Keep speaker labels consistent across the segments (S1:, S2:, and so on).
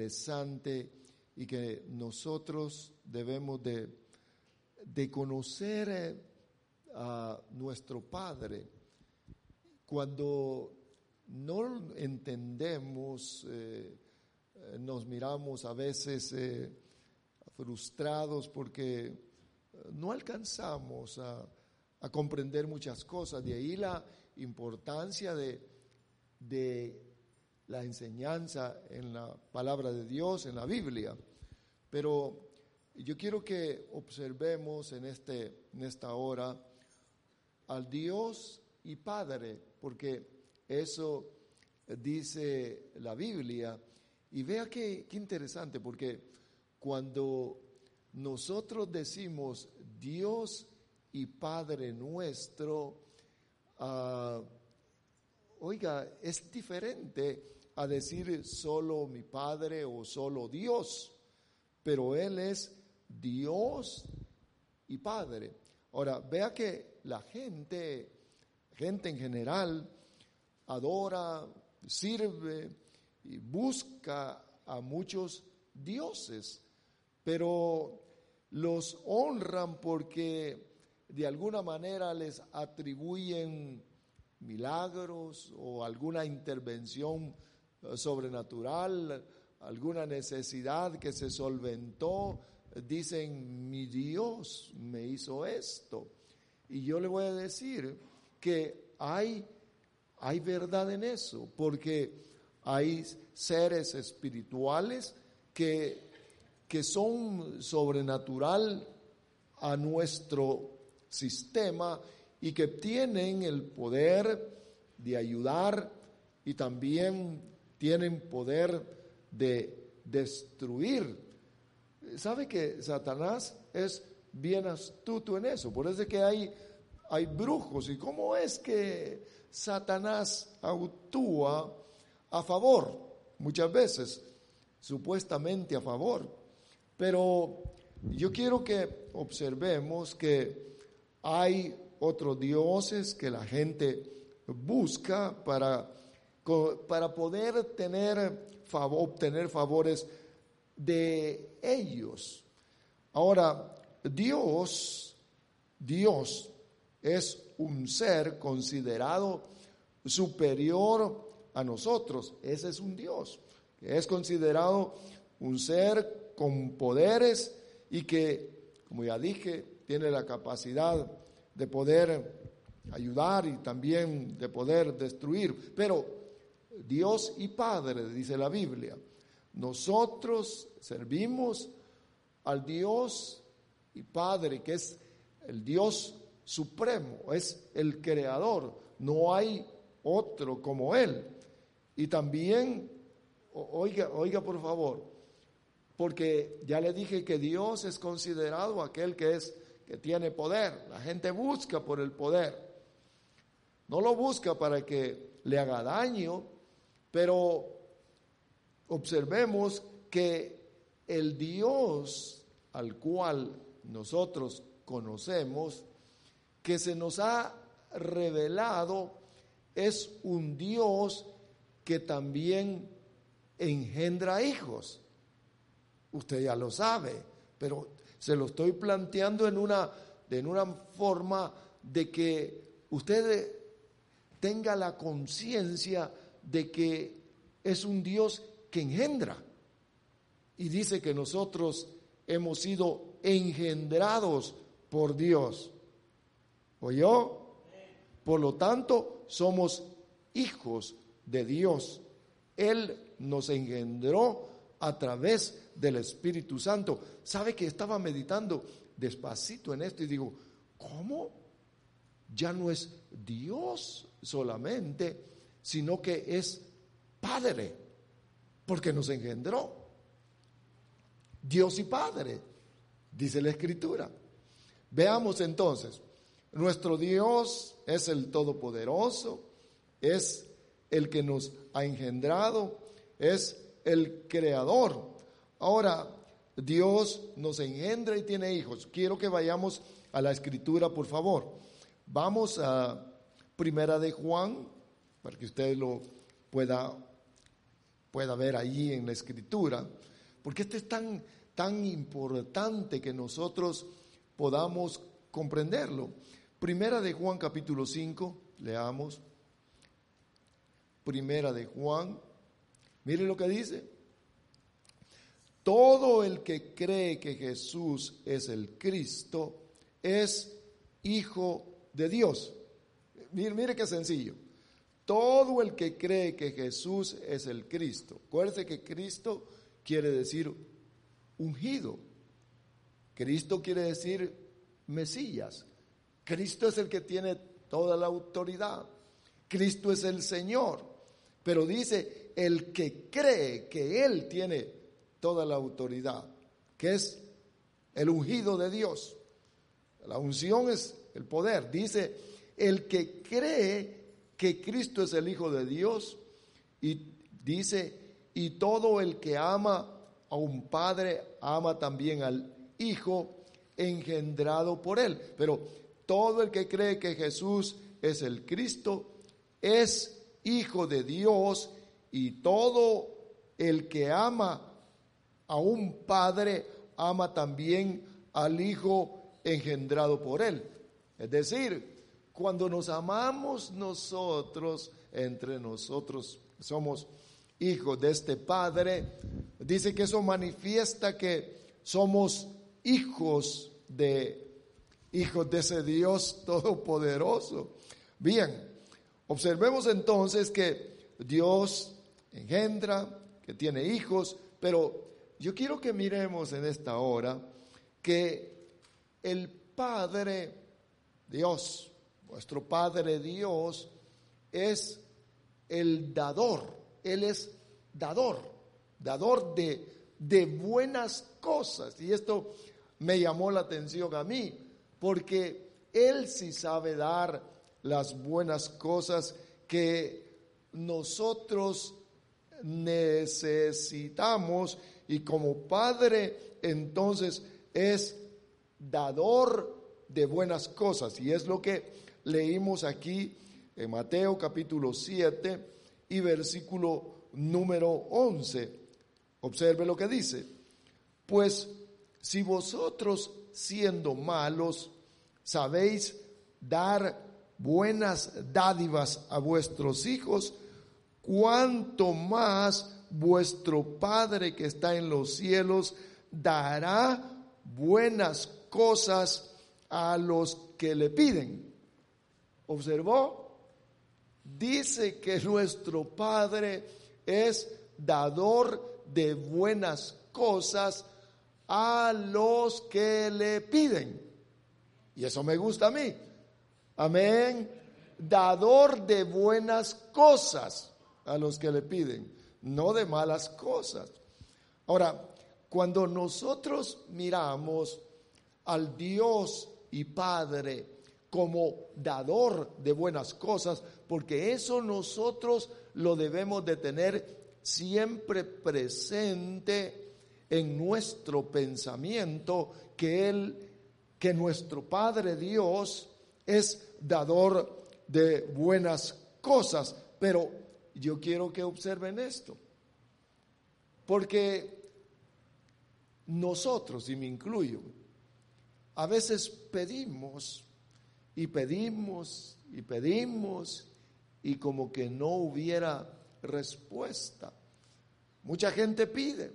S1: Interesante y que nosotros debemos de, de conocer eh, a nuestro Padre. Cuando no entendemos, eh, nos miramos a veces eh, frustrados porque no alcanzamos a, a comprender muchas cosas. De ahí la importancia de, de la enseñanza en la palabra de Dios, en la Biblia. Pero yo quiero que observemos en, este, en esta hora al Dios y Padre, porque eso dice la Biblia. Y vea qué, qué interesante, porque cuando nosotros decimos Dios y Padre nuestro, ah, oiga, es diferente a decir solo mi Padre o solo Dios, pero Él es Dios y Padre. Ahora, vea que la gente, gente en general, adora, sirve y busca a muchos dioses, pero los honran porque de alguna manera les atribuyen milagros o alguna intervención sobrenatural, alguna necesidad que se solventó, dicen, mi Dios me hizo esto. Y yo le voy a decir que hay, hay verdad en eso, porque hay seres espirituales que, que son sobrenatural a nuestro sistema y que tienen el poder de ayudar y también tienen poder de destruir. ¿Sabe que Satanás es bien astuto en eso? Por eso es que hay, hay brujos. ¿Y cómo es que Satanás actúa a favor? Muchas veces, supuestamente a favor. Pero yo quiero que observemos que hay otros dioses que la gente busca para para poder tener, obtener favores de ellos. Ahora, Dios, Dios es un ser considerado superior a nosotros. Ese es un Dios. Es considerado un ser con poderes y que, como ya dije, tiene la capacidad de poder ayudar y también de poder destruir. Pero Dios y Padre, dice la Biblia. Nosotros servimos al Dios y Padre, que es el Dios supremo, es el creador. No hay otro como Él. Y también, oiga, oiga por favor, porque ya le dije que Dios es considerado aquel que es que tiene poder. La gente busca por el poder. No lo busca para que le haga daño, pero observemos que el Dios al cual nosotros conocemos, que se nos ha revelado, es un Dios que también engendra hijos. Usted ya lo sabe, pero se lo estoy planteando en una, en una forma de que usted tenga la conciencia de que es un Dios que engendra. Y dice que nosotros hemos sido engendrados por Dios. ¿Oyó? Por lo tanto, somos hijos de Dios. Él nos engendró a través del Espíritu Santo. ¿Sabe que estaba meditando despacito en esto y digo, ¿cómo? Ya no es Dios solamente, sino que es Padre. porque nos engendró. Dios y Padre, dice la Escritura. Veamos entonces, nuestro Dios es el Todopoderoso, es el que nos ha engendrado, es el Creador. Ahora, Dios nos engendra y tiene hijos. Quiero que vayamos a la Escritura, por favor. Vamos a Primera de Juan, para que usted lo pueda, pueda ver allí en la Escritura, porque este es tan, tan importante que nosotros podamos comprenderlo. Primera de Juan capítulo 5, leamos. Primera de Juan, mire lo que dice. Todo el que cree que Jesús es el Cristo es hijo de Dios. Mire, mire qué sencillo. Todo el que cree que Jesús es el Cristo. Acuérdese que Cristo quiere decir ungido. Cristo quiere decir Mesías. Cristo es el que tiene toda la autoridad. Cristo es el Señor. Pero dice, el que cree que Él tiene toda la autoridad, que es el ungido de Dios. La unción es el poder. Dice, el que cree que Cristo es el Hijo de Dios y dice, y todo el que ama a un padre ama también al Hijo engendrado por él. Pero todo el que cree que Jesús es el Cristo es Hijo de Dios y todo el que ama a un padre ama también al Hijo engendrado por él. Es decir, cuando nos amamos nosotros, entre nosotros somos hijos de este Padre, dice que eso manifiesta que somos hijos de hijos de ese Dios todopoderoso. Bien, observemos entonces que Dios engendra, que tiene hijos, pero yo quiero que miremos en esta hora que el Padre Dios, vuestro Padre Dios, es el dador, Él es dador, dador de, de buenas cosas. Y esto me llamó la atención a mí, porque Él sí sabe dar las buenas cosas que nosotros necesitamos y como Padre entonces es dador de buenas cosas. Y es lo que leímos aquí en Mateo capítulo 7 y versículo número 11. Observe lo que dice. Pues si vosotros siendo malos sabéis dar buenas dádivas a vuestros hijos, cuanto más vuestro Padre que está en los cielos dará buenas cosas a los que le piden. ¿Observó? Dice que nuestro Padre es dador de buenas cosas a los que le piden. Y eso me gusta a mí. Amén. Dador de buenas cosas a los que le piden, no de malas cosas. Ahora, cuando nosotros miramos al Dios y Padre como dador de buenas cosas, porque eso nosotros lo debemos de tener siempre presente en nuestro pensamiento que Él, que nuestro Padre Dios es dador de buenas cosas. Pero yo quiero que observen esto, porque nosotros, y me incluyo, a veces pedimos y pedimos y pedimos y como que no hubiera respuesta. Mucha gente pide,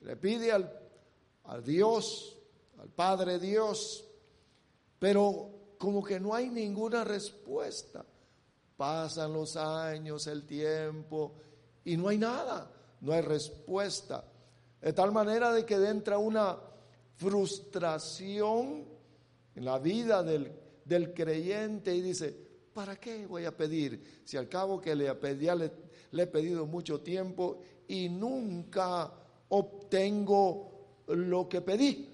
S1: le pide al, Dios, al Padre Dios, pero como que no hay ninguna respuesta. Pasan los años, el tiempo, y no hay nada, no hay respuesta. De tal manera de que entra una frustración en la vida del, del creyente y dice, ¿para qué voy a pedir? Si al cabo que le, he pedido mucho tiempo y nunca obtengo lo que pedí.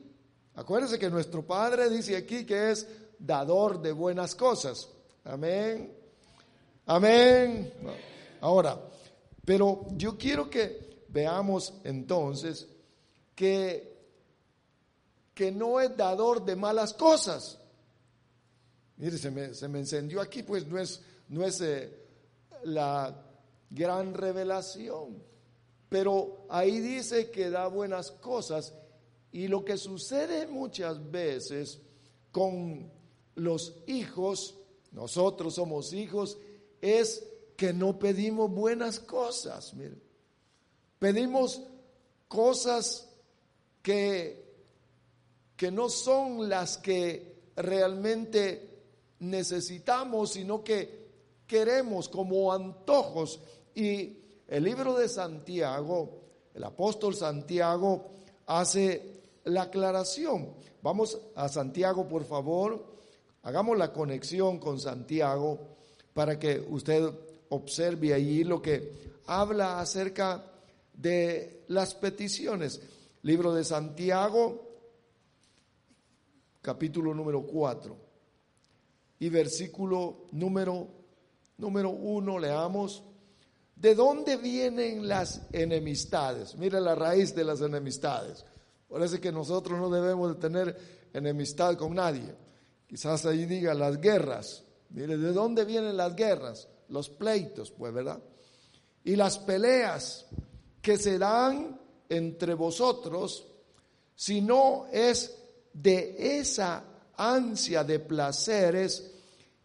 S1: Acuérdense que nuestro Padre dice aquí que es dador de buenas cosas. Amén. Amén. Ahora, pero yo quiero que veamos entonces que, que no es dador de malas cosas. Mire, se me, se me encendió aquí, pues no es, no es eh, la gran revelación. Pero ahí dice que da buenas cosas y lo que sucede muchas veces con los hijos, nosotros somos hijos, es que no pedimos buenas cosas. Miren. Pedimos cosas que, que no son las que realmente necesitamos, sino que queremos como antojos. Y el libro de Santiago, el apóstol Santiago hace la aclaración. Vamos a Santiago, por favor. Hagamos la conexión con Santiago para que usted observe ahí lo que habla acerca de las peticiones. Libro de Santiago, capítulo número 4 y versículo número número 1, leamos. ¿De dónde vienen las enemistades? Mire la raíz de las enemistades. Parece que nosotros no debemos de tener enemistad con nadie. Quizás ahí diga las guerras. Mire, ¿de dónde vienen las guerras? Los pleitos, pues, ¿verdad? Y las peleas que se dan entre vosotros, si no es de esa ansia de placeres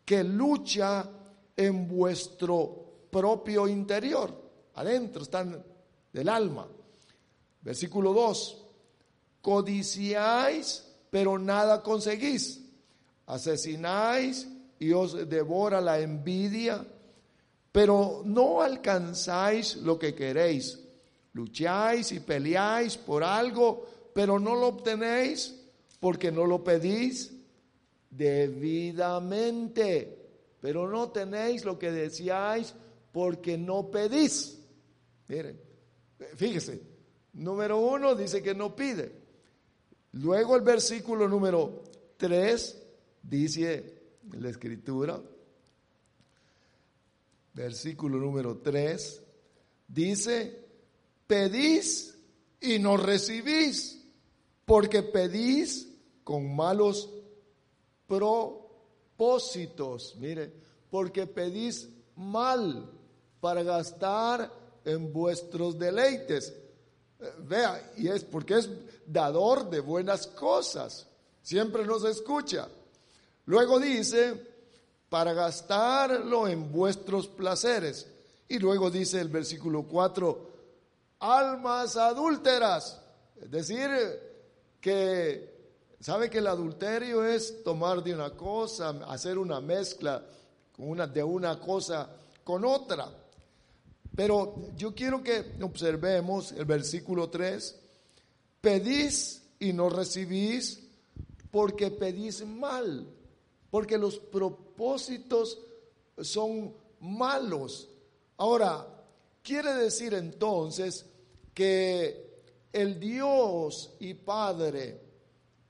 S1: que lucha en vuestro propio interior, adentro están del alma. Versículo 2, codiciáis, pero nada conseguís, asesináis y os devora la envidia, pero no alcanzáis lo que queréis, lucháis y peleáis por algo, pero no lo obtenéis porque no lo pedís debidamente, pero no tenéis lo que decíais porque no pedís. Miren, fíjese, número uno dice que no pide. Luego el versículo número tres dice la escritura, versículo número tres, dice, pedís y no recibís, porque pedís con malos propósitos. Mire, porque pedís mal para gastar en vuestros deleites. Eh, vea, y es porque es dador de buenas cosas. Siempre nos escucha. Luego dice, para gastarlo en vuestros placeres. Y luego dice el versículo 4, almas adúlteras. Es decir, que sabe que el adulterio es tomar de una cosa, hacer una mezcla de una cosa con otra. Pero yo quiero que observemos el versículo 3. Pedís y no recibís porque pedís mal, porque los propósitos son malos. Ahora, quiere decir entonces que el Dios y Padre,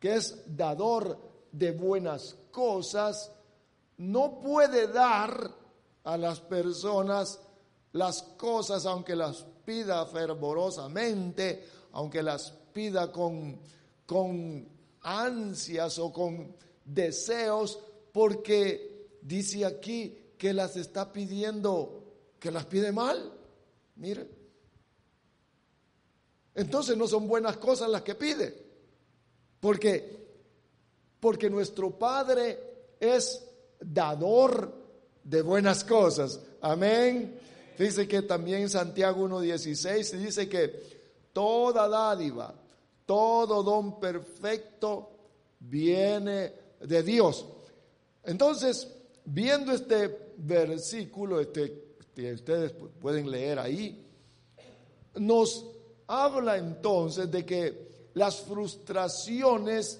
S1: que es dador de buenas cosas, no puede dar a las personas las cosas, aunque las pida fervorosamente, aunque las pida con, con ansias o con deseos, porque dice aquí que las está pidiendo, que las pide mal. Mire. Entonces no son buenas cosas las que pide. Porque porque nuestro Padre es dador de buenas cosas. Amén. Dice que también Santiago 1.16 dice que toda dádiva, todo don perfecto viene de Dios. Entonces, viendo este versículo, este, que ustedes pueden leer ahí, nos habla entonces de que las frustraciones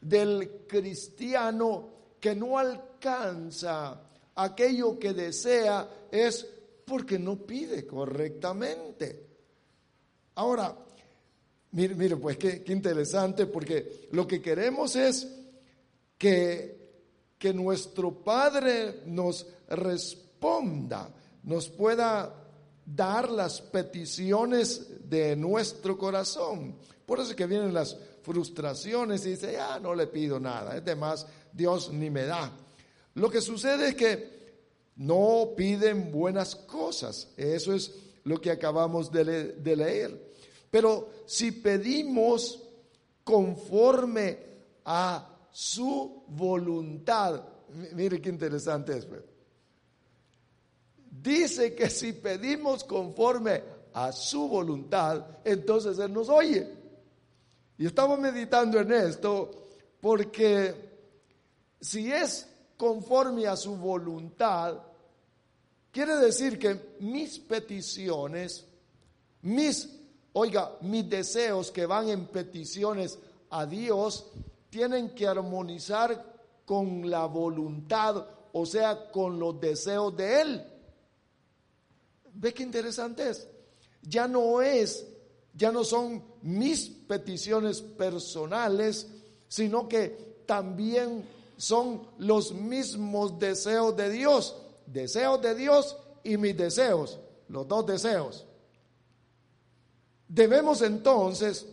S1: del cristiano que no alcanza aquello que desea es porque no pide correctamente. Ahora, mire, mire pues qué, qué interesante, porque lo que queremos es que, que nuestro Padre nos responda, nos pueda dar las peticiones de nuestro corazón. Por eso es que vienen las frustraciones y dice, ya no le pido nada, es demás, Dios ni me da. Lo que sucede es que no piden buenas cosas, eso es lo que acabamos de, de leer. Pero si pedimos conforme a su voluntad, mire qué interesante es. Pues. Dice que si pedimos conforme a su voluntad, entonces Él nos oye. Y estamos meditando en esto porque si es conforme a su voluntad, quiere decir que mis peticiones, mis, oiga, mis deseos que van en peticiones a Dios, tienen que armonizar con la voluntad, o sea, con los deseos de Él. ¿Ve qué interesante es? Ya no es, ya no son mis peticiones personales, sino que también son los mismos deseos de Dios, deseos de Dios y mis deseos, los dos deseos. Debemos entonces,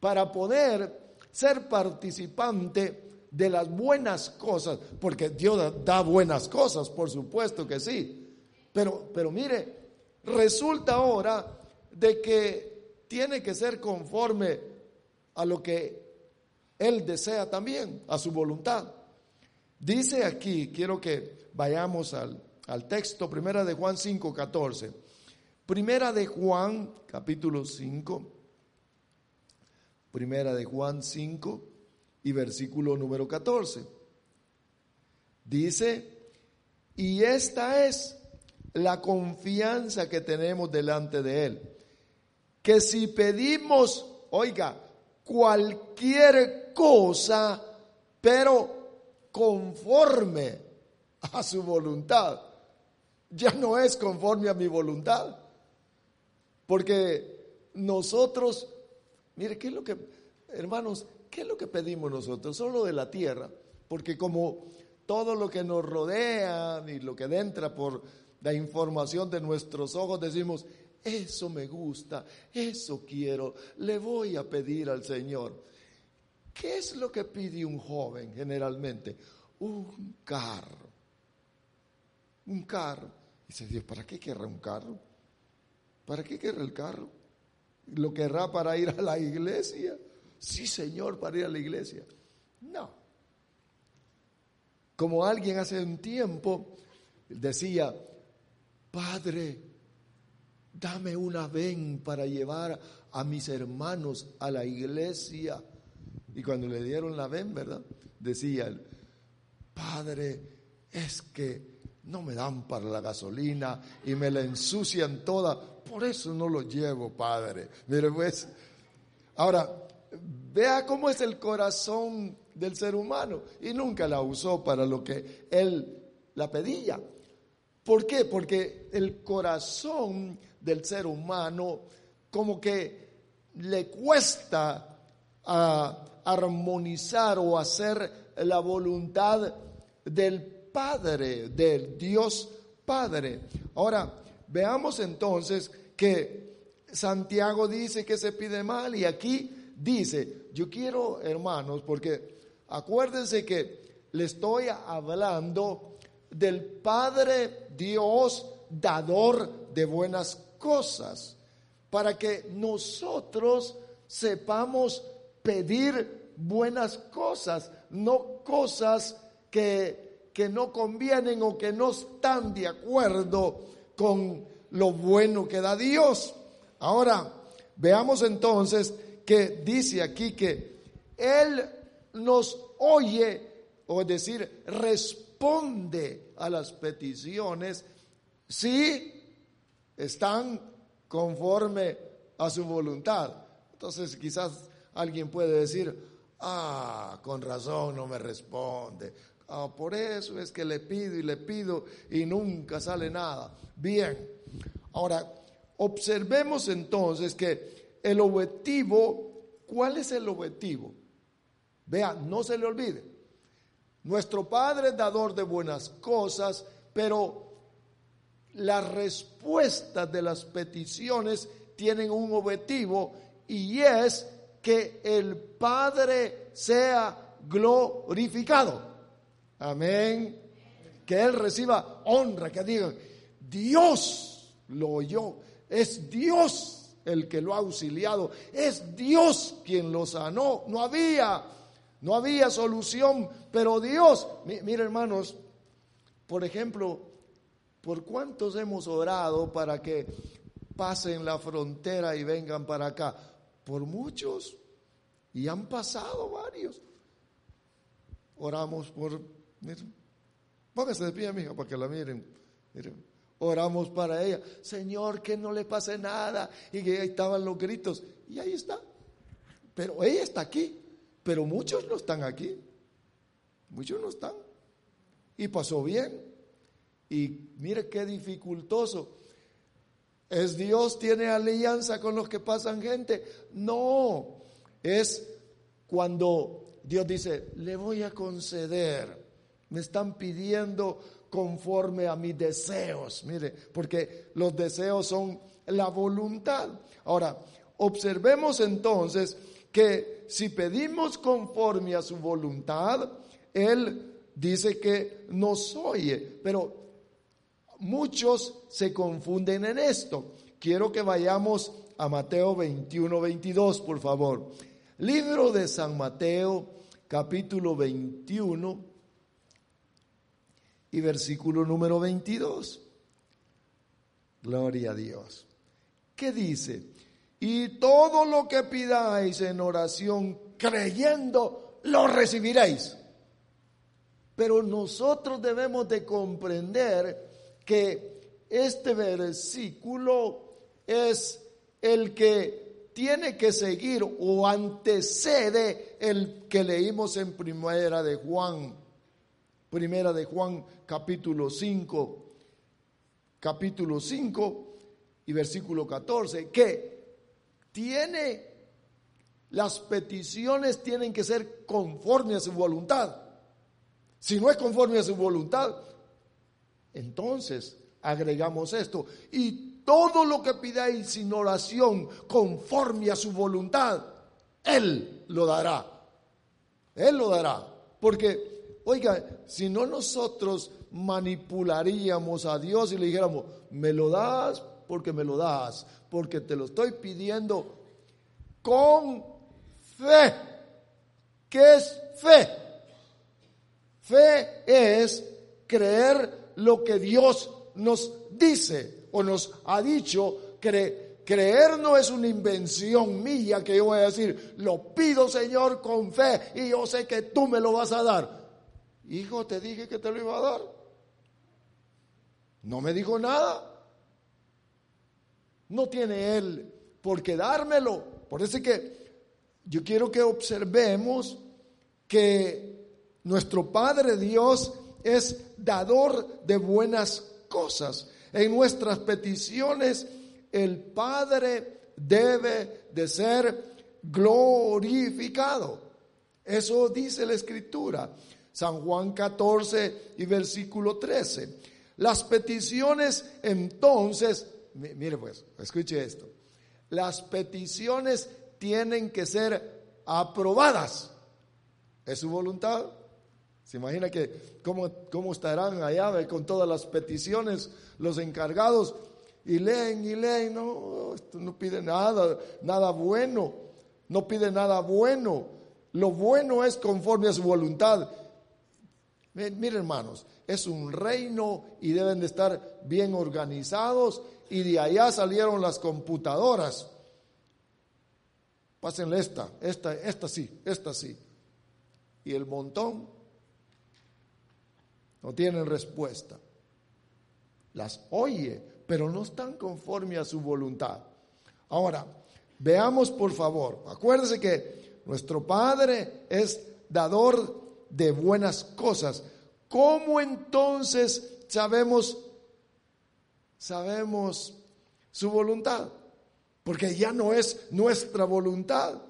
S1: para poder ser participante de las buenas cosas, porque Dios da buenas cosas, por supuesto que sí, pero, pero mire, resulta ahora de que tiene que ser conforme a lo que Él desea también, a su voluntad. Dice aquí, quiero que vayamos al, al texto, primera de Juan 5, 14. Primera de Juan, capítulo 5, primera de Juan 5 y versículo número 14. Dice, y esta es la confianza que tenemos delante de Él. Que si pedimos, oiga, cualquier cosa, pero conforme a su voluntad, ya no es conforme a mi voluntad. Porque nosotros, mire, ¿qué es lo que, hermanos, qué es lo que pedimos nosotros? Solo de la tierra. Porque como todo lo que nos rodea y lo que entra por la información de nuestros ojos, decimos, eso me gusta, eso quiero, le voy a pedir al Señor. ¿Qué es lo que pide un joven generalmente? Un carro. Un carro. Dice Dios, ¿para qué querrá un carro? ¿Para qué querrá el carro? ¿Lo querrá para ir a la iglesia? Sí, Señor, para ir a la iglesia. No. Como alguien hace un tiempo decía, Padre, dame una ven para llevar a mis hermanos a la iglesia. Y cuando le dieron la ven, ¿verdad? Decía Padre, es que no me dan para la gasolina y me la ensucian toda, por eso no lo llevo, Padre. Mire pues, ahora, vea cómo es el corazón del ser humano y nunca la usó para lo que él la pedía. ¿Por qué? Porque el corazón del ser humano como que le cuesta armonizar o hacer la voluntad del Padre, del Dios Padre. Ahora, veamos entonces que Santiago dice que se pide mal y aquí dice, yo quiero, hermanos, porque acuérdense que le estoy hablando del Padre Dios dador de buenas cosas, para que nosotros sepamos pedir buenas cosas, no cosas que, que no convienen o que no están de acuerdo con lo bueno que da Dios. Ahora, veamos entonces que dice aquí que Él nos oye, o es decir, responde responde a las peticiones si están conforme a su voluntad. Entonces quizás alguien puede decir, ah, con razón no me responde. Ah, por eso es que le pido y le pido y nunca sale nada. Bien, ahora, observemos entonces que el objetivo, ¿cuál es el objetivo? Vea, no se le olvide. Nuestro Padre es dador de buenas cosas, pero las respuestas de las peticiones tienen un objetivo y es que el Padre sea glorificado. Amén. Que Él reciba honra, que digan, Dios lo oyó, es Dios el que lo ha auxiliado, es Dios quien lo sanó. No había, no había solución, pero Dios, mire hermanos, por ejemplo, ¿por cuántos hemos orado para que pasen la frontera y vengan para acá? Por muchos, y han pasado varios. Oramos por, miren, póngase de pie, mija, para que la miren. miren. Oramos para ella, Señor, que no le pase nada. Y que ahí estaban los gritos. Y ahí está. Pero ella está aquí. Pero muchos no están aquí. Muchos no están. Y pasó bien. Y mire qué dificultoso. ¿Es Dios tiene alianza con los que pasan gente? No. Es cuando Dios dice, le voy a conceder. Me están pidiendo conforme a mis deseos. Mire, porque los deseos son la voluntad. Ahora, observemos entonces que si pedimos conforme a su voluntad, Él dice que nos oye, pero muchos se confunden en esto. Quiero que vayamos a Mateo 21, 22, por favor. Libro de San Mateo, capítulo 21, y versículo número 22. Gloria a Dios. ¿Qué dice? Y todo lo que pidáis en oración creyendo, lo recibiréis. Pero nosotros debemos de comprender que este versículo es el que tiene que seguir o antecede el que leímos en primera de Juan Primera de Juan capítulo 5, capítulo 5 y versículo 14, que tiene, las peticiones tienen que ser conforme a su voluntad. Si no es conforme a su voluntad, entonces agregamos esto. Y todo lo que pidáis sin oración conforme a su voluntad, Él lo dará. Él lo dará. Porque Oiga, si no nosotros manipularíamos a Dios y le dijéramos, me lo das porque me lo das, porque te lo estoy pidiendo con fe. ¿Qué es fe? Fe es creer lo que Dios nos dice o nos ha dicho. creer no es una invención mía que yo voy a decir, lo pido Señor con fe y yo sé que tú me lo vas a dar. Hijo, te dije que te lo iba a dar. No me dijo nada. No tiene él por qué dármelo. Por eso es que yo quiero que observemos que nuestro Padre Dios es dador de buenas cosas. En nuestras peticiones el Padre debe de ser glorificado. Eso dice la Escritura. San Juan 14 y versículo 13. Las peticiones entonces, mire pues, escuche esto, las peticiones tienen que ser aprobadas. ¿Es su voluntad? ¿Se imagina que cómo, cómo estarán allá con todas las peticiones los encargados? Y leen y leen, no, esto no pide nada, nada bueno, no pide nada bueno. Lo bueno es conforme a su voluntad. Miren hermanos, es un reino y deben de estar bien organizados y de allá salieron las computadoras. Pásenle esta, esta, esta sí, esta sí. Y el montón no tienen respuesta. Las oye, pero no están conforme a su voluntad. Ahora, veamos por favor, acuérdense que nuestro Padre es dador de buenas cosas. ¿Cómo entonces sabemos, sabemos su voluntad, porque ya no es nuestra voluntad.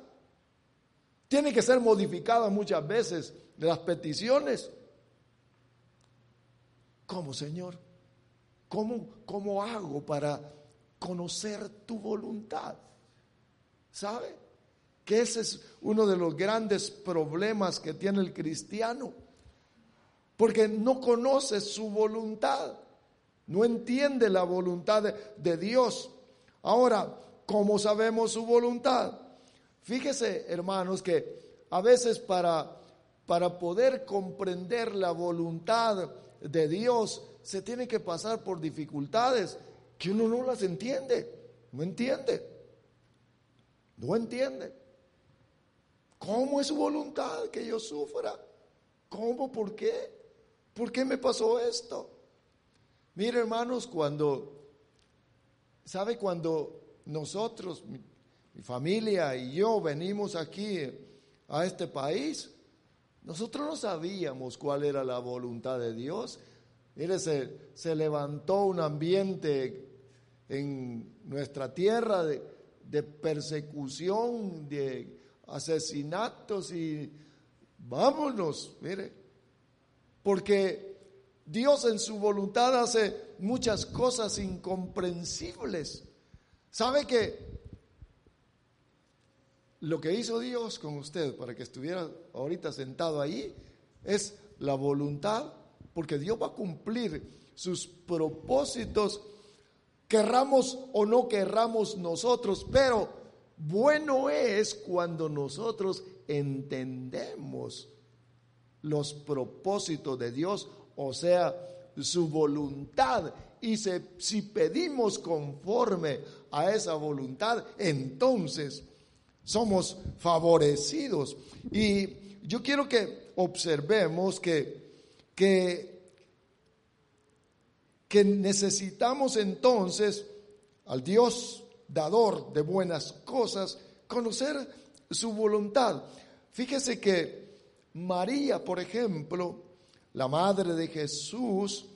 S1: Tiene que ser modificada muchas veces las peticiones. ¿Cómo, Señor? ¿Cómo, ¿Cómo hago para conocer tu voluntad? ¿Sabe? Que ese es uno de los grandes problemas que tiene el cristiano, porque no conoce su voluntad, no entiende la voluntad de, Dios. Ahora, ¿cómo sabemos su voluntad? Fíjese, hermanos, que a veces para, para poder comprender la voluntad de Dios se tiene que pasar por dificultades que uno no las entiende, no entiende, no entiende. ¿Cómo es su voluntad que yo sufra? ¿Cómo? ¿Por qué? ¿Por qué me pasó esto? Mire, hermanos, cuando, ¿sabe cuando nosotros, mi, familia y yo venimos aquí a este país? Nosotros no sabíamos cuál era la voluntad de Dios. Mire, se, se levantó un ambiente en nuestra tierra de, de persecución, de asesinatos y vámonos, mire, porque Dios en su voluntad hace muchas cosas incomprensibles. ¿Sabe que lo que hizo Dios con usted para que estuviera ahorita sentado ahí es la voluntad, porque Dios va a cumplir sus propósitos, querramos o no querramos nosotros, pero bueno es cuando nosotros entendemos los propósitos de Dios, o sea, su voluntad. Y si pedimos conforme a esa voluntad, entonces somos favorecidos. Y yo quiero que observemos que, que, que necesitamos entonces al Dios dador de buenas cosas, conocer su voluntad. Fíjese que María, por ejemplo, la madre de Jesús,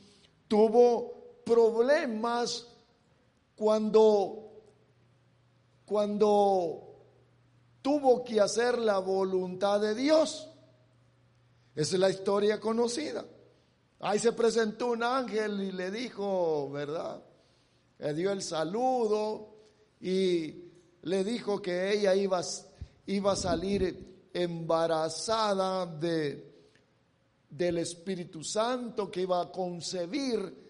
S1: tuvo problemas cuando, cuando tuvo que hacer la voluntad de Dios. Esa es la historia conocida. Ahí se presentó un ángel y le dijo, ¿verdad? Le dio el saludo y le dijo que ella iba, iba a salir embarazada de, del Espíritu Santo, que iba a concebir.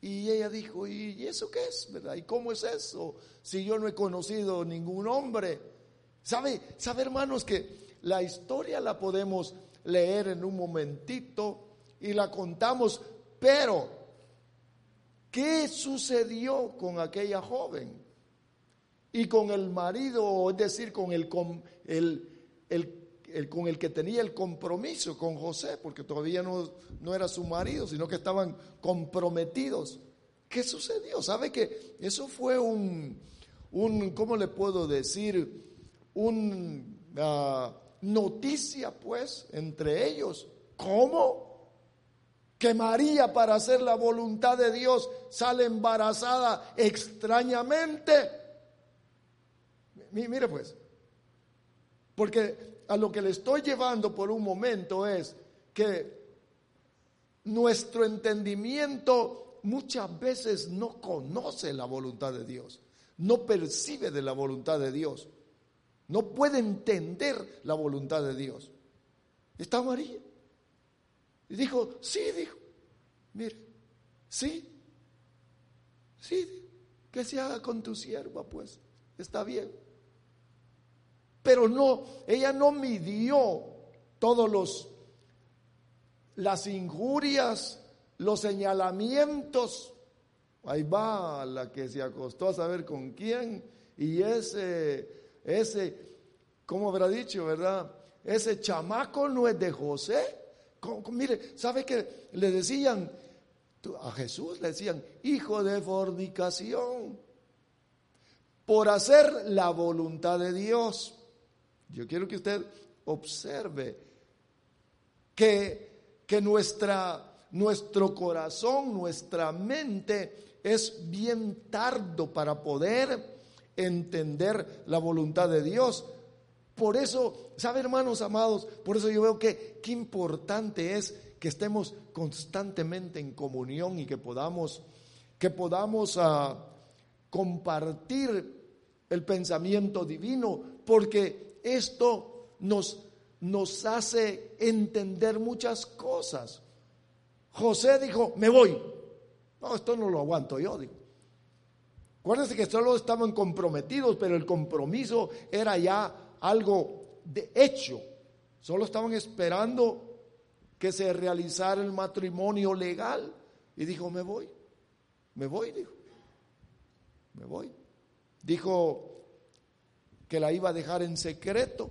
S1: Y ella dijo, ¿y eso qué es? ¿Verdad? ¿Y cómo es eso? Si yo no he conocido ningún hombre. ¿Sabe, sabe hermanos que la historia la podemos leer en un momentito y la contamos, pero ¿qué sucedió con aquella joven? y con el marido, es decir, con el, con el, el, con el que tenía el compromiso, con José, porque todavía no, no era su marido, sino que estaban comprometidos. ¿Qué sucedió? ¿Sabe que eso fue un, un ¿cómo le puedo decir? Un ah, noticia, pues, entre ellos. ¿Cómo? Que María, para hacer la voluntad de Dios, sale embarazada extrañamente. Mire pues, porque a lo que le estoy llevando por un momento es que nuestro entendimiento muchas veces no conoce la voluntad de Dios, no percibe de la voluntad de Dios, no puede entender la voluntad de Dios. Está María. Y dijo, sí, dijo, mire, sí, sí, que se haga con tu sierva, pues, está bien. Pero no, ella no midió todos los las injurias, los señalamientos. Ahí va la que se acostó a saber con quién y ese ese ¿cómo habrá dicho, verdad? Ese chamaco no es de José. mire, ¿sabe que le decían a Jesús le decían, hijo de fornicación, por hacer la voluntad de Dios. Yo quiero que usted observe que, que nuestra, nuestro corazón, nuestra mente es bien tardo para poder entender la voluntad de Dios. Por eso, ¿sabe hermanos amados? Por eso yo veo que qué importante es que estemos constantemente en comunión y que podamos, que podamos uh, compartir el pensamiento divino, porque esto nos, nos hace entender muchas cosas. José dijo, me voy. No, esto no lo aguanto yo, digo. Acuérdense que solo estaban comprometidos, pero el compromiso era ya algo de hecho. Solo estaban esperando que se realizara el matrimonio legal. Y dijo, me voy, me voy, dijo, me voy. Dijo que la iba a dejar en secreto.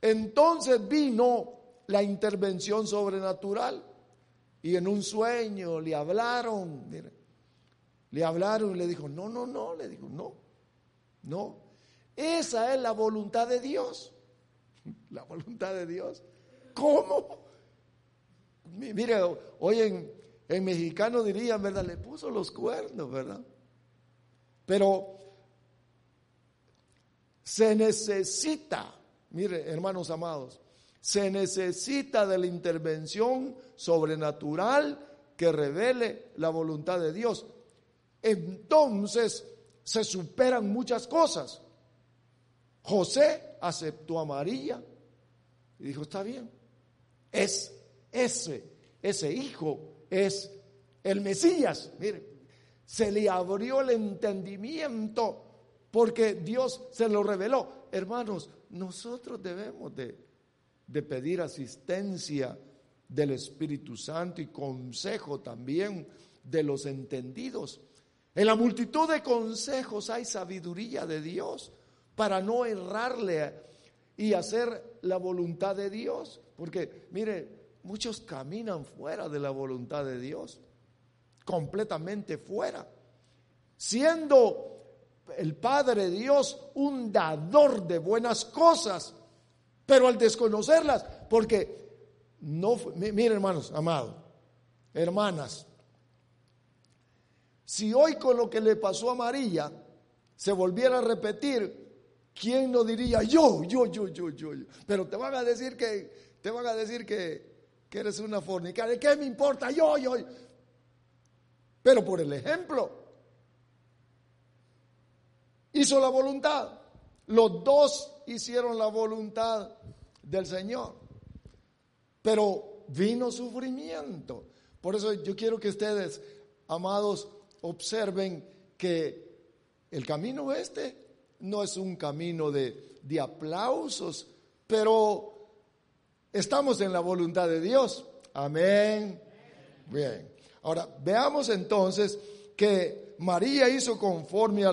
S1: Entonces vino la intervención sobrenatural y en un sueño le hablaron, le hablaron y le dijo, no, no, no, le dijo, no, no. Esa es la voluntad de Dios. La voluntad de Dios. ¿Cómo? Mire, hoy en, en mexicano dirían, ¿verdad? Le puso los cuernos, ¿verdad? Pero se necesita, mire, hermanos amados, se necesita de la intervención sobrenatural que revele la voluntad de Dios entonces se superan muchas cosas. José aceptó a María y dijo, está bien, es ese, ese hijo es el Mesías. Mire, se le abrió el entendimiento porque Dios se lo reveló. Hermanos, nosotros debemos de, pedir asistencia del Espíritu Santo y consejo también de los entendidos en la multitud de consejos hay sabiduría de Dios para no errarle y hacer la voluntad de Dios. Porque, mire, muchos caminan fuera de la voluntad de Dios, completamente fuera, siendo el Padre Dios un dador de buenas cosas, pero al desconocerlas, porque no, mire hermanos, amados, hermanas, si hoy con lo que le pasó a María se volviera a repetir, ¿quién no diría yo, yo, yo, yo, yo? Pero te van a decir que, te van a decir que, que eres una fornicaria. ¿Qué me importa? Yo, yo. Pero por el ejemplo, hizo la voluntad. Los dos hicieron la voluntad del Señor. Pero vino sufrimiento. Por eso yo quiero que ustedes, amados, observen que el camino este no es un camino de, de aplausos, pero estamos en la voluntad de Dios. Amén. Bien. Ahora, veamos entonces que María hizo conforme a,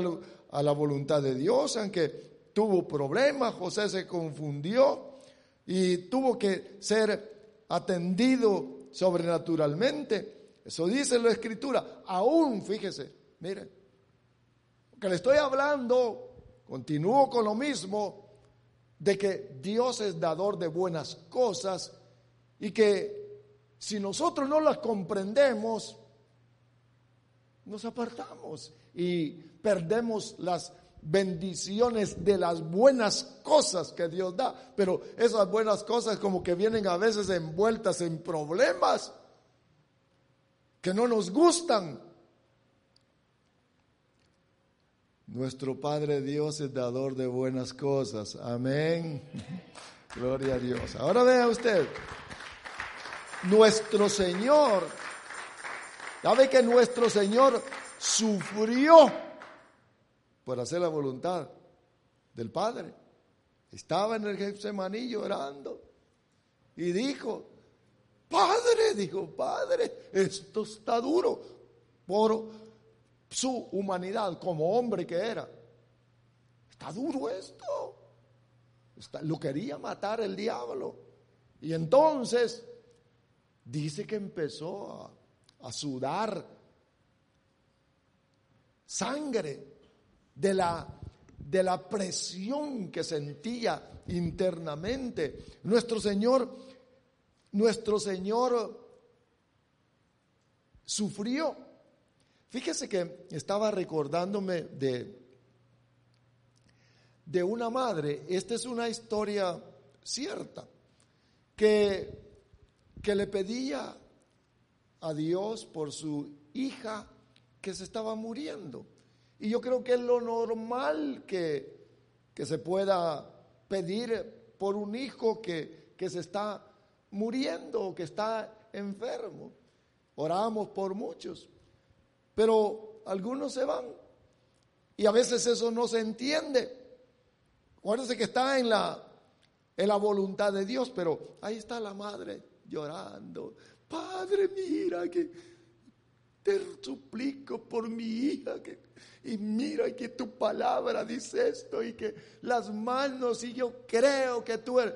S1: a, la voluntad de Dios, aunque tuvo problemas, José se confundió y tuvo que ser atendido sobrenaturalmente. Eso dice la escritura. Aún, fíjese, mire, que le estoy hablando, continúo con lo mismo, de que Dios es dador de buenas cosas y que si nosotros no las comprendemos, nos apartamos y perdemos las bendiciones de las buenas cosas que Dios da. Pero esas buenas cosas como que vienen a veces envueltas en problemas que no nos gustan. Nuestro Padre Dios es dador de buenas cosas. Amén. Gloria a Dios. Ahora vea usted, nuestro Señor, sabe que nuestro Señor sufrió por hacer la voluntad del Padre. Estaba en el Getsemaní llorando y dijo, Padre, dijo, Padre, esto está duro por su humanidad como hombre que era. Está duro esto. lo quería matar el diablo. Y entonces dice que empezó a, a sudar sangre de la, de la presión que sentía internamente. Nuestro Señor nuestro Señor sufrió, Fíjese que estaba recordándome de, de una madre, esta es una historia cierta, que, que le pedía a Dios por su hija que se estaba muriendo. Y yo creo que es lo normal que, que se pueda pedir por un hijo que, que se está muriendo o que está enfermo. Oramos por muchos, pero algunos se van y a veces eso no se entiende. Acuérdense que está en la, en la voluntad de Dios, pero ahí está la madre llorando. Padre, mira que te suplico por mi hija y mira que tu palabra dice esto y que las manos y yo creo que tú eres.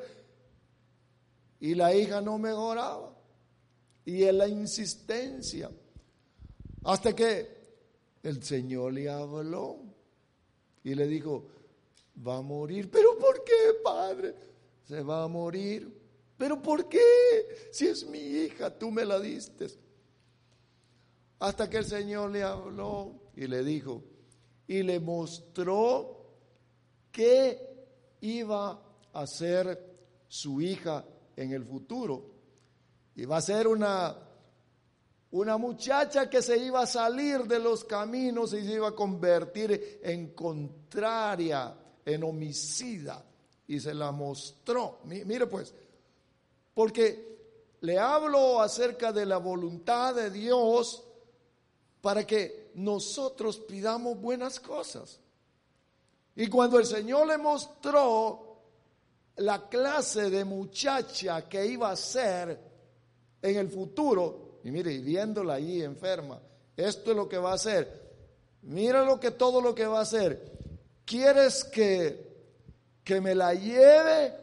S1: Y la hija no mejoraba. Y en la insistencia. Hasta que el Señor le habló y le dijo, va a morir. ¿Pero por qué, Padre? Se va a morir. ¿Pero por qué? Si es mi hija, tú me la diste. Hasta que el Señor le habló y le dijo, y le mostró qué iba a ser su hija en el futuro. Iba a ser una, una muchacha que se iba a salir de los caminos y se iba a convertir en contraria, en homicida. Y se la mostró. Mire pues, porque le hablo acerca de la voluntad de Dios para que nosotros pidamos buenas cosas. Y cuando el Señor le mostró la clase de muchacha que iba a ser en el futuro, y mire, viéndola ahí enferma, esto es lo que va a hacer. Mira lo que todo lo que va a hacer. ¿Quieres que, que me la lleve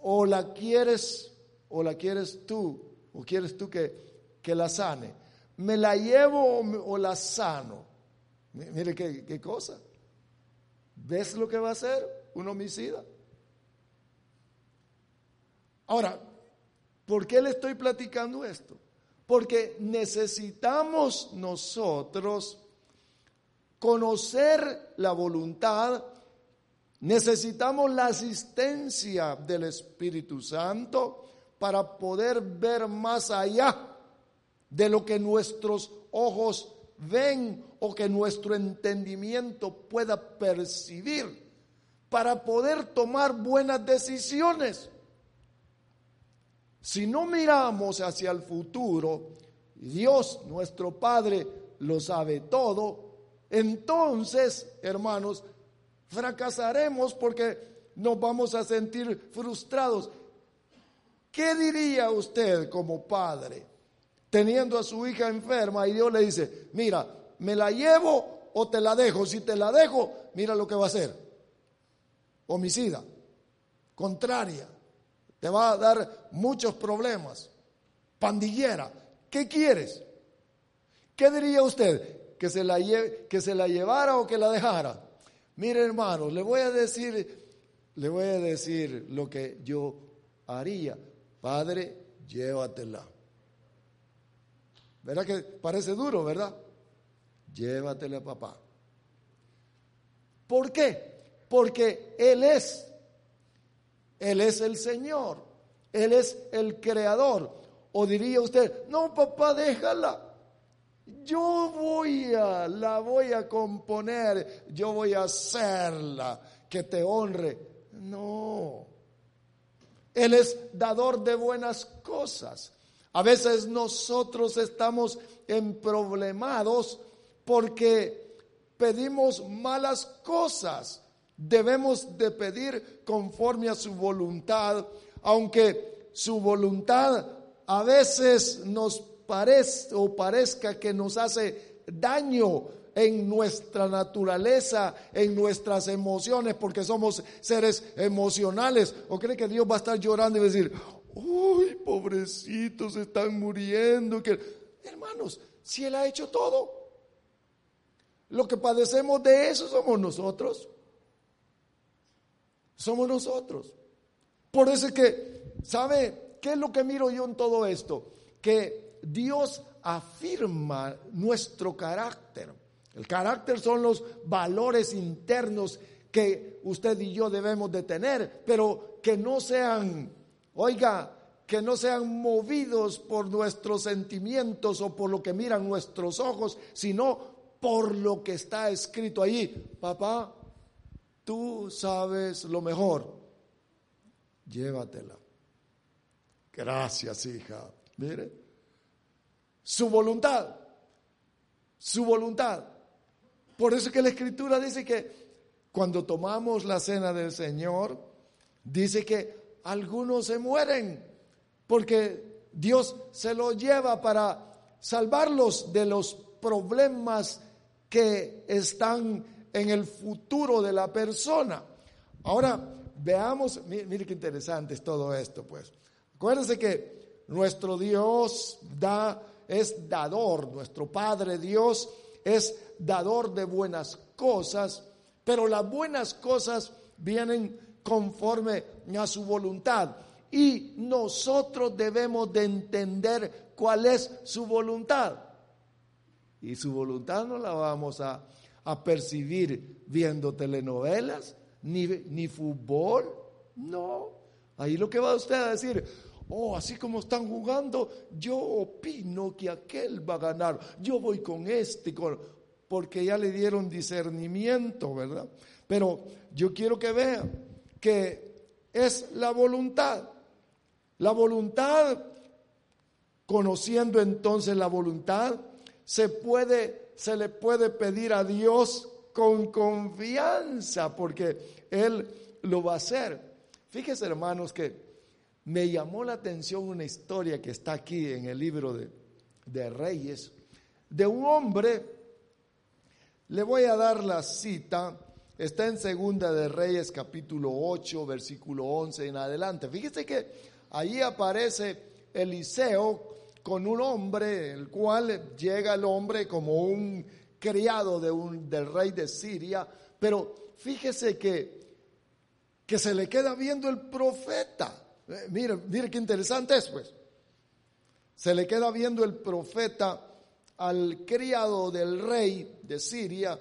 S1: o la quieres o la quieres tú o quieres tú que, que la sane? ¿Me la llevo o, la sano? Mire qué, qué cosa. ¿Ves lo que va a hacer un homicida? Ahora, ¿por qué le estoy platicando esto? Porque necesitamos nosotros conocer la voluntad, necesitamos la asistencia del Espíritu Santo para poder ver más allá de lo que nuestros ojos ven o que nuestro entendimiento pueda percibir para poder tomar buenas decisiones. Si no miramos hacia el futuro, Dios nuestro Padre lo sabe todo, entonces, hermanos, fracasaremos porque nos vamos a sentir frustrados. ¿Qué diría usted como padre? Teniendo a su hija enferma y Dios le dice, mira, me la llevo o te la dejo. Si te la dejo, mira lo que va a hacer. Homicida, contraria, te va a dar muchos problemas. Pandillera, ¿qué quieres? ¿Qué diría usted? ¿Que se la, que se la llevara o que la dejara? Mire hermanos, le voy a decir, le voy a decir lo que yo haría. Padre, llévatela. ¿Verdad que parece duro, verdad? Llévatele a papá. ¿Por qué? Porque Él es. Él es el Señor. Él es el creador. O diría usted, no, papá, déjala. Yo voy a, la voy a componer, yo voy a hacerla, que te honre. No. Él es dador de buenas cosas. A veces nosotros estamos emproblemados porque pedimos malas cosas. Debemos de pedir conforme a su voluntad, aunque su voluntad a veces nos parezca o parezca que nos hace daño en nuestra naturaleza, en nuestras emociones, porque somos seres emocionales. ¿O cree que Dios va a estar llorando y decir, uy, pobrecitos, están muriendo. Que... Hermanos, si Él ha hecho todo, lo que padecemos de eso somos nosotros. Somos nosotros. Por eso es que, ¿sabe qué es lo que miro yo en todo esto? Que Dios afirma nuestro carácter. El carácter son los valores internos que usted y yo debemos de tener, pero que no sean, oiga, que no sean movidos por nuestros sentimientos o por lo que miran nuestros ojos, sino por lo que está escrito allí. Papá, tú sabes lo mejor. Llévatela. Gracias, hija. Mire, su voluntad, su voluntad. Por eso que la escritura dice que cuando tomamos la cena del Señor, dice que algunos se mueren porque Dios se lo lleva para salvarlos de los problemas que están en el futuro de la persona. Ahora, veamos, mire, qué interesante es todo esto, pues. Acuérdense que nuestro Dios da, es dador, nuestro Padre Dios es dador de buenas cosas, pero las buenas cosas vienen conforme a su voluntad y nosotros debemos de entender cuál es su voluntad. Y su voluntad no la vamos a, percibir viendo telenovelas, ni, ni fútbol, no. Ahí lo que va usted a decir, oh, así como están jugando, yo opino que aquel va a ganar, yo voy con este, con, porque ya le dieron discernimiento, ¿verdad? Pero yo quiero que vean que es la voluntad. La voluntad, conociendo entonces la voluntad, se puede, se le puede pedir a Dios con confianza, porque Él lo va a hacer. Fíjese, hermanos, que me llamó la atención una historia que está aquí en el libro de, de Reyes, de un hombre, le voy a dar la cita, está en Segunda de Reyes capítulo 8, versículo 11 en adelante. Fíjese que Allí aparece Eliseo con un hombre, el cual llega el hombre como un criado de un, del rey de Siria, pero fíjese que, que se le queda viendo el profeta. Eh, mire, mire qué interesante es, pues. Se le queda viendo el profeta al criado del rey de Siria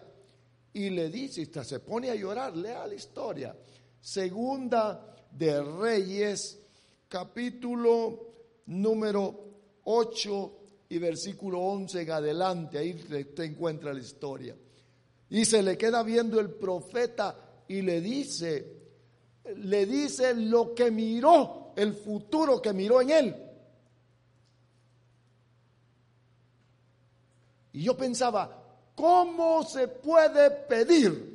S1: y le dice, se pone a llorar, lea la historia. Segunda de Reyes capítulo número 8 y versículo 11 en adelante, ahí te encuentra la historia. Y se le queda viendo el profeta y le dice, le dice lo que miró, el futuro que miró en él. Y yo pensaba, ¿cómo se puede pedir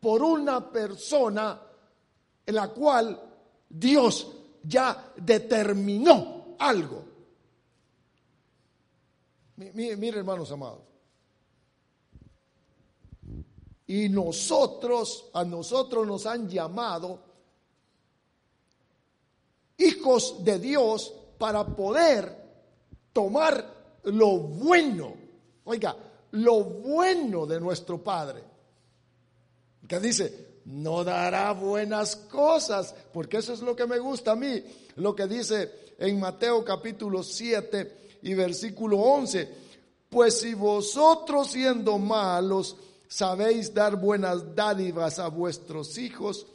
S1: por una persona en la cual Dios ya determinó algo. Mire, hermanos amados. Y nosotros, a nosotros nos han llamado hijos de Dios para poder tomar lo bueno. Oiga, lo bueno de nuestro Padre. Que dice, no dará buenas cosas, porque eso es lo que me gusta a mí, lo que dice en Mateo capítulo 7 y versículo 11. Pues si vosotros siendo malos sabéis dar buenas dádivas a vuestros hijos,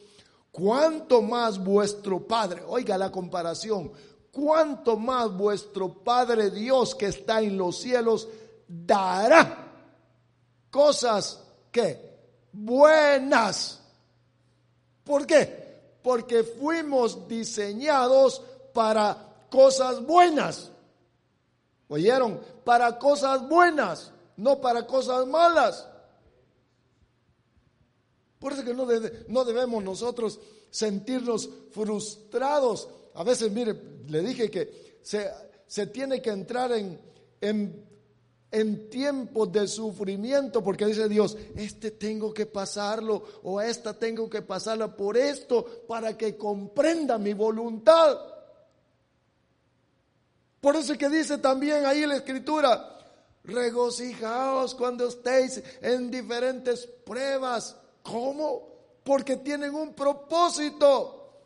S1: cuánto más vuestro Padre, oiga la comparación, cuánto más vuestro Padre Dios que está en los cielos dará cosas que buenas ¿Por qué? Porque fuimos diseñados para cosas buenas. ¿Oyeron? Para cosas buenas, no para cosas malas. Por eso que no, no debemos nosotros sentirnos frustrados. A veces, mire, le dije que se, se tiene que entrar en, en en tiempos de sufrimiento, porque dice Dios, este tengo que pasarlo o esta tengo que pasarla por esto para que comprenda mi voluntad. Por eso que dice también ahí la escritura, regocijaos cuando estéis en diferentes pruebas. ¿Cómo? Porque tienen un propósito.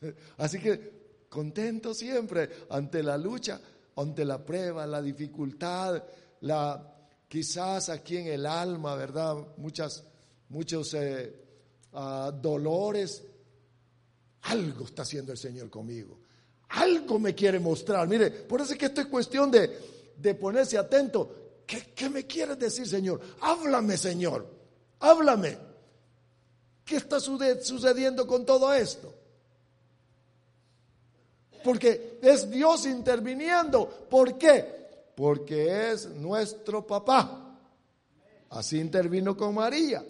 S1: Así que contento siempre ante la lucha ante la prueba, la dificultad, la quizás aquí en el alma, ¿verdad? Muchas, muchos eh, ah, dolores. Algo está haciendo el Señor conmigo. Algo me quiere mostrar. Mire, por eso es que esto es cuestión de, de ponerse atento. ¿Qué, ¿Qué me quieres decir, Señor? Háblame, Señor. Háblame. ¿Qué está sucediendo con todo esto? Porque es Dios interviniendo. ¿Por qué? Porque es nuestro papá. Así intervino con María.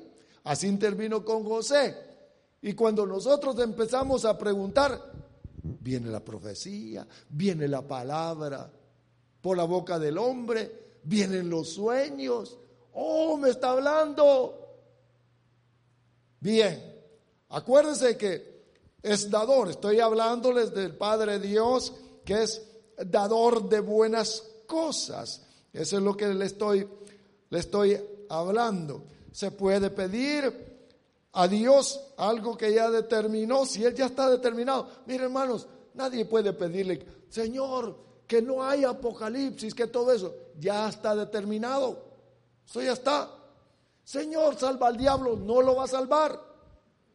S1: Así intervino con José. Y cuando nosotros empezamos a preguntar, viene la profecía, viene la palabra por la boca del hombre, vienen los sueños. Oh, me está hablando. Bien, acuérdense que es dador. Estoy hablándoles del Padre Dios que es dador de buenas cosas. Eso es lo que le estoy, le estoy hablando. Se puede pedir a Dios algo que ya determinó, si Él ya está determinado. Mire hermanos, nadie puede pedirle, Señor, que no hay apocalipsis, que todo eso ya está determinado. Eso ya está. Señor, salva al diablo, no lo va a salvar.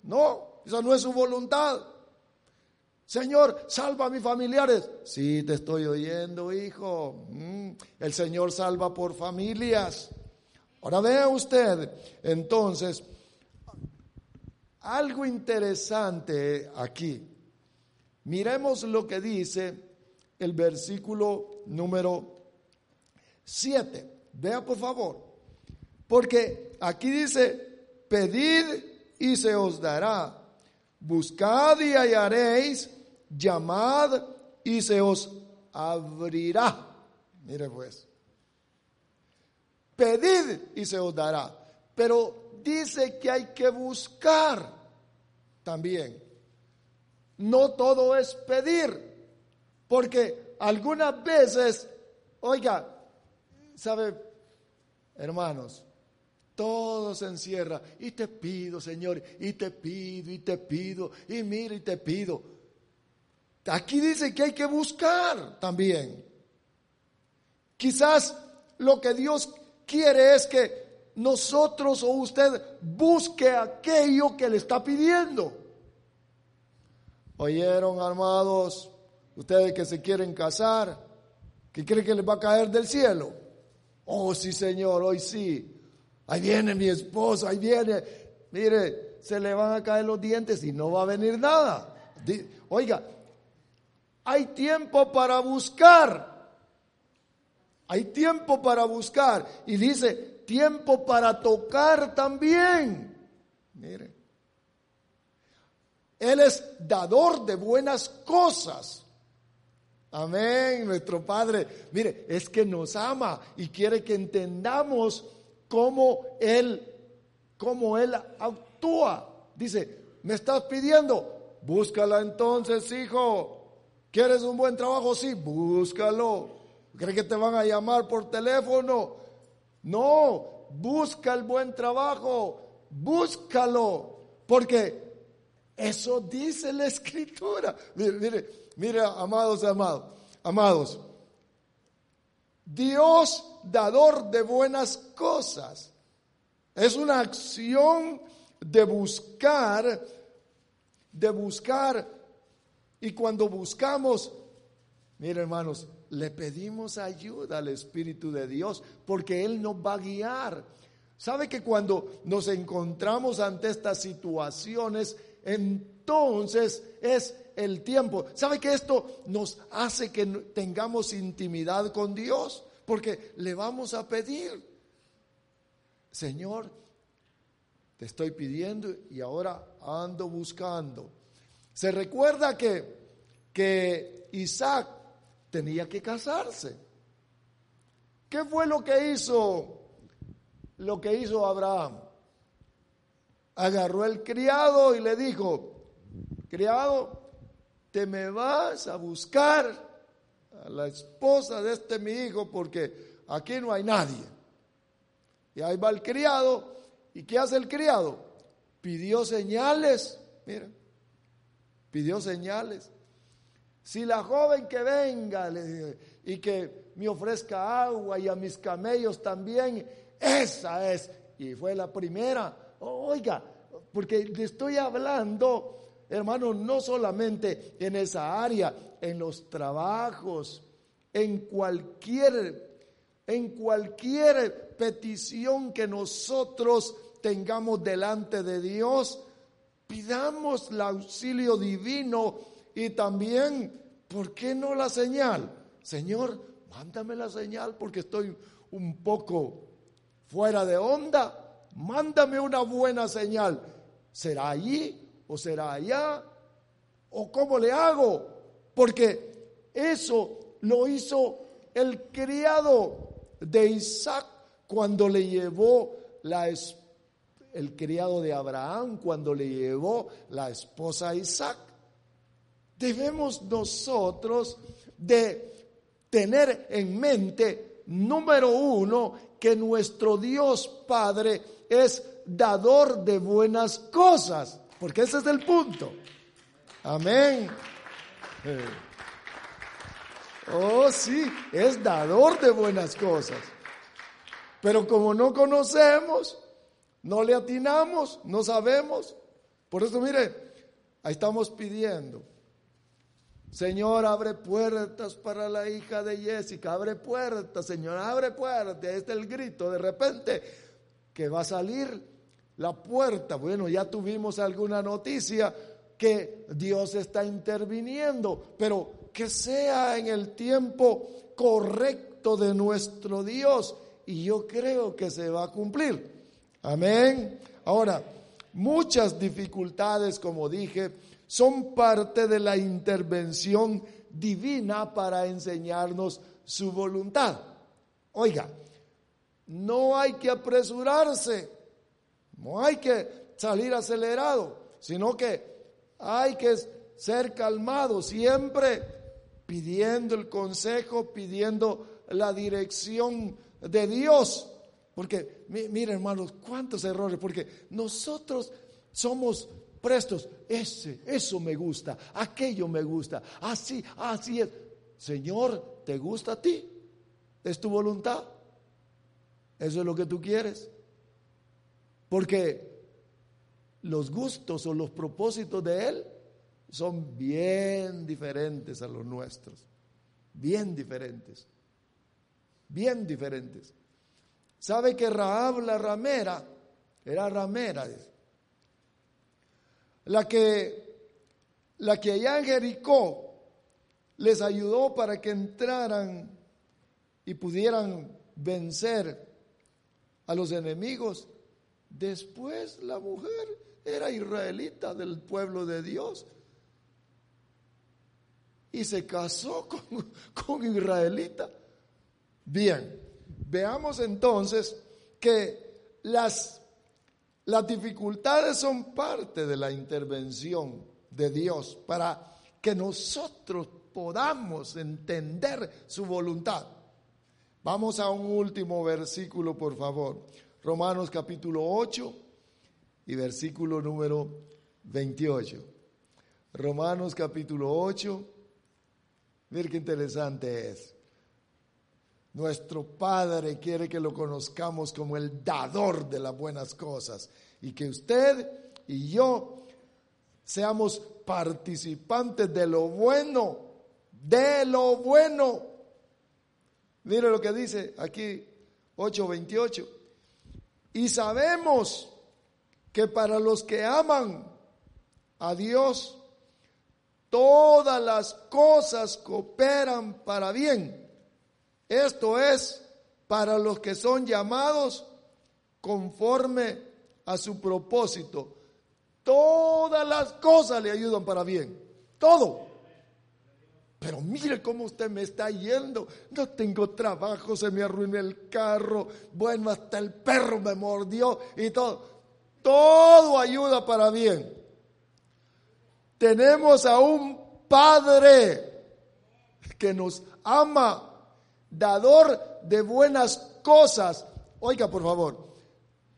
S1: No, esa no es su voluntad. Señor, salva a mis familiares. Sí, te estoy oyendo, hijo. Mm, el Señor salva por familias. Ahora vea usted, entonces, algo interesante aquí. Miremos lo que dice el versículo número 7. Vea por favor. Porque aquí dice, pedid y se os dará Buscad y hallaréis, llamad y se os abrirá. Mire pues. Pedid y se os dará. Pero dice que hay que buscar también. No todo es pedir. Porque algunas veces, oiga, ¿sabe, hermanos? Todo se encierra. Y te pido, Señor, y te pido, y te pido, y mira, y te pido. Aquí dice que hay que buscar también. Quizás lo que Dios quiere es que nosotros o usted busque aquello que le está pidiendo. ¿Oyeron, armados? Ustedes que se quieren casar, que creen que les va a caer del cielo. Oh, sí, Señor, hoy sí. Ahí viene mi esposo, ahí viene. Mire, se le van a caer los dientes y no va a venir nada. Oiga, hay tiempo para buscar. Hay tiempo para buscar. Y dice, tiempo para tocar también. Mire. Él es dador de buenas cosas. Amén, nuestro Padre. Mire, es que nos ama y quiere que entendamos cómo Él, cómo Él actúa. Dice, me estás pidiendo, búscala entonces, hijo. ¿Quieres un buen trabajo? Sí, búscalo. ¿Crees que te van a llamar por teléfono? No, busca el buen trabajo, búscalo, porque eso dice la escritura. Mire, mire, mire, amados, amados, amados. Dios dador de buenas cosas. Es una acción de buscar, de buscar. Y cuando buscamos, mire hermanos, le pedimos ayuda al Espíritu de Dios porque Él nos va a guiar. ¿Sabe que cuando nos encontramos ante estas situaciones, entonces es el tiempo? ¿Sabe que esto nos hace que tengamos intimidad con Dios? porque le vamos a pedir, Señor, te estoy pidiendo y ahora ando buscando. Se recuerda que, que Isaac tenía que casarse. ¿Qué fue lo que hizo lo que hizo Abraham? Agarró el criado y le dijo, criado, te me vas a buscar la esposa de este mi hijo porque aquí no hay nadie. Y ahí va el criado. ¿Y qué hace el criado? Pidió señales. Mira, pidió señales. Si la joven que venga y que me ofrezca agua y a mis camellos también, esa es. Y fue la primera. Oiga, porque le estoy hablando, hermano, no solamente en esa área, en los trabajos, en cualquier, en cualquier petición que nosotros tengamos delante de Dios, pidamos el auxilio divino y también, ¿por qué no la señal? Señor, mándame la señal porque estoy un poco fuera de onda. Mándame una buena señal. ¿Será allí o será allá? ¿O cómo le hago? Porque eso lo hizo el criado de Isaac cuando le llevó la el criado de Abraham cuando le llevó la esposa a Isaac debemos nosotros de tener en mente, número uno, que nuestro Dios Padre es dador de buenas cosas, porque ese es el punto. Amén. Oh, sí, es dador de buenas cosas. Pero como no conocemos, no le atinamos, no sabemos. Por eso, mire, ahí estamos pidiendo Señor, abre puertas para la hija de Jessica, abre puertas, Señor, abre puertas. Este es el grito de repente que va a salir la puerta. Bueno, ya tuvimos alguna noticia que Dios está interviniendo, pero que sea en el tiempo correcto de nuestro Dios. Y yo creo que se va a cumplir. Amén. Ahora, muchas dificultades, como dije, son parte de la intervención divina para enseñarnos su voluntad. Oiga, no hay que apresurarse, no hay que salir acelerado, sino que hay que ser calmado, siempre pidiendo el consejo, pidiendo la dirección de Dios. Porque, miren hermanos, cuántos errores, porque nosotros somos prestos. Ese, eso me gusta, aquello me gusta, así, así es. Señor, ¿te gusta a ti? ¿Es tu voluntad? ¿Eso es lo que tú quieres? Porque los gustos o los propósitos de Él son bien diferentes a los nuestros. Bien diferentes. Bien diferentes. ¿Sabe que Rahab la ramera era ramera? La que, la que allá en Jericó les ayudó para que entraran y pudieran vencer a los enemigos. Después la mujer era israelita del pueblo de Dios y se casó con, con israelita. Bien, veamos entonces que las las dificultades son parte de la intervención de Dios para que nosotros podamos entender su voluntad. Vamos a un último versículo, por favor. Romanos capítulo 8 y versículo número 28. Romanos capítulo 8. Mira qué interesante es. Nuestro Padre quiere que lo conozcamos como el dador de las buenas cosas y que usted y yo seamos participantes de lo bueno, de lo bueno. Mire lo que dice aquí 8:28. Y sabemos que para los que aman a Dios, todas las cosas cooperan para bien esto es para los que son llamados conforme a su propósito. Todas las cosas le ayudan para bien. Todo. Pero mire cómo usted me está yendo. No tengo trabajo, se me arruinó el carro. Bueno, hasta el perro me mordió y todo. Todo ayuda para bien. Tenemos a un Padre que nos ama dador de buenas cosas. Oiga, por favor,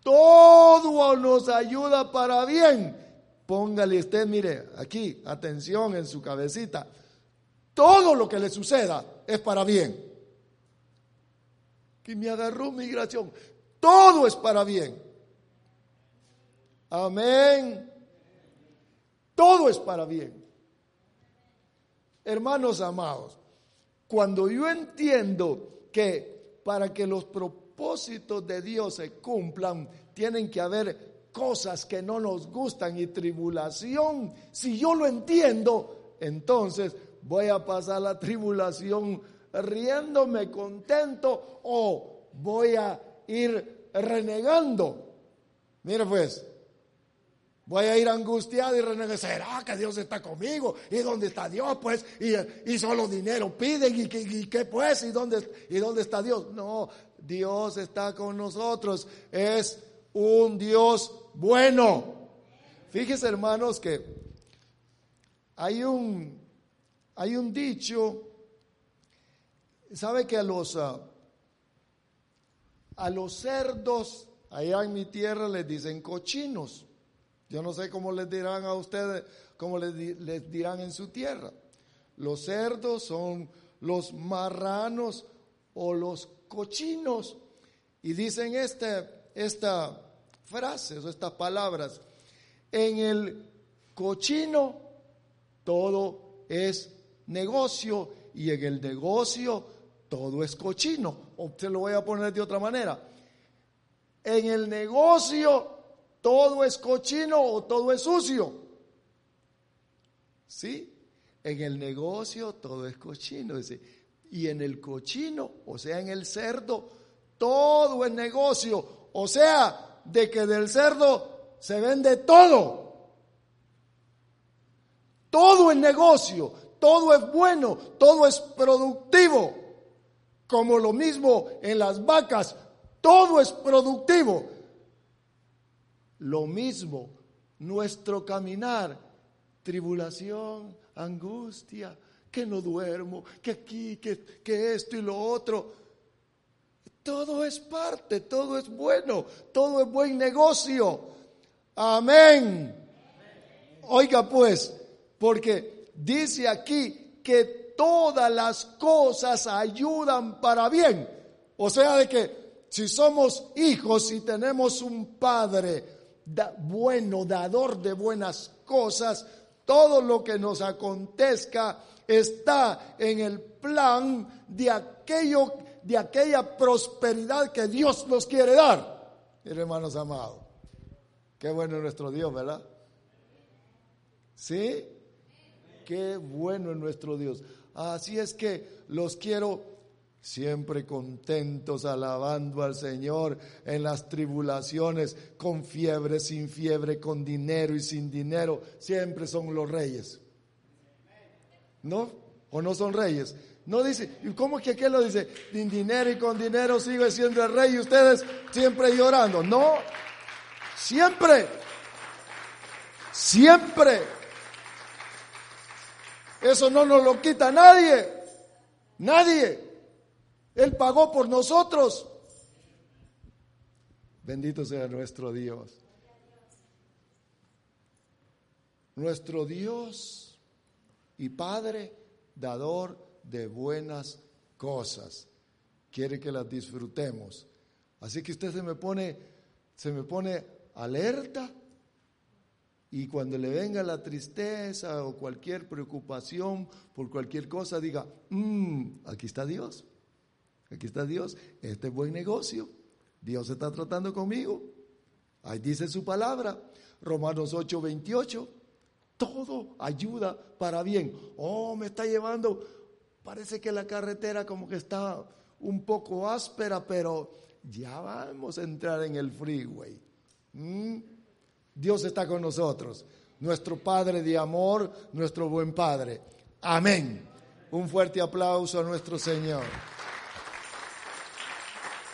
S1: todo nos ayuda para bien. Póngale usted, mire, aquí, atención en su cabecita. Todo lo que le suceda es para bien. Que me agarró migración, todo es para bien. Amén. Todo es para bien. Hermanos amados, cuando yo entiendo que para que los propósitos de Dios se cumplan, tienen que haber cosas que no nos gustan y tribulación, si yo lo entiendo, entonces voy a pasar la tribulación riéndome contento o voy a ir renegando. Mire pues, Voy a ir angustiado y renegar. ¿Será que Dios está conmigo? ¿Y dónde está Dios? Pues, y, solo dinero piden. ¿Y qué, pues? ¿Y dónde, ¿Y dónde está Dios? No, Dios está con nosotros. Es un Dios bueno. Fíjese, hermanos, que hay un, hay un dicho. ¿Sabe que a los, ah, a los cerdos allá en mi tierra les dicen cochinos? Yo no sé cómo les dirán a ustedes, cómo les, dirán en su tierra. Los cerdos son los marranos o los cochinos. Y dicen este, esta frase o estas palabras. En el cochino todo es negocio y en el negocio todo es cochino. O se lo voy a poner de otra manera. En el negocio todo es cochino o todo es sucio. ¿Sí? En el negocio todo es cochino. Y en el cochino, o sea, en el cerdo, todo es negocio. O sea, de que del cerdo se vende todo. Todo es negocio, todo es bueno, todo es productivo. Como lo mismo en las vacas, todo es productivo. Lo mismo, nuestro caminar, tribulación, angustia, que no duermo, que aquí, que, que esto y lo otro. Todo es parte, todo es bueno, todo es buen negocio. Amén. Oiga pues, porque dice aquí que todas las cosas ayudan para bien. O sea, de que si somos hijos y tenemos un padre bueno, dador de buenas cosas, todo lo que nos acontezca está en el plan de aquello, de aquella prosperidad que Dios nos quiere dar. hermanos amados, qué bueno es nuestro Dios, ¿verdad? ¿Sí? Qué bueno es nuestro Dios. Así es que los quiero siempre contentos, alabando al Señor en las tribulaciones, con fiebre, sin fiebre, con dinero y sin dinero, siempre son los reyes. ¿No? ¿O no son reyes? No dice, ¿y cómo que aquel lo dice? Sin dinero y con dinero sigue siendo el rey y ustedes siempre llorando. No, siempre, siempre. Eso no nos lo quita nadie, nadie. Él pagó por nosotros. Bendito sea nuestro Dios. Nuestro Dios y Padre, dador de buenas cosas. Quiere que las disfrutemos. Así que usted se me pone, se me pone alerta y cuando le venga la tristeza o cualquier preocupación por cualquier cosa, diga, mm, aquí está Dios. Aquí está Dios, este es buen negocio. Dios está tratando conmigo. Ahí dice su palabra, Romanos 8, 28. Todo ayuda para bien. Oh, me está llevando, parece que la carretera como que está un poco áspera, pero ya vamos a entrar en el freeway. ¿Mm? Dios está con nosotros, nuestro Padre de amor, nuestro buen Padre. Amén. Un fuerte aplauso a nuestro Señor.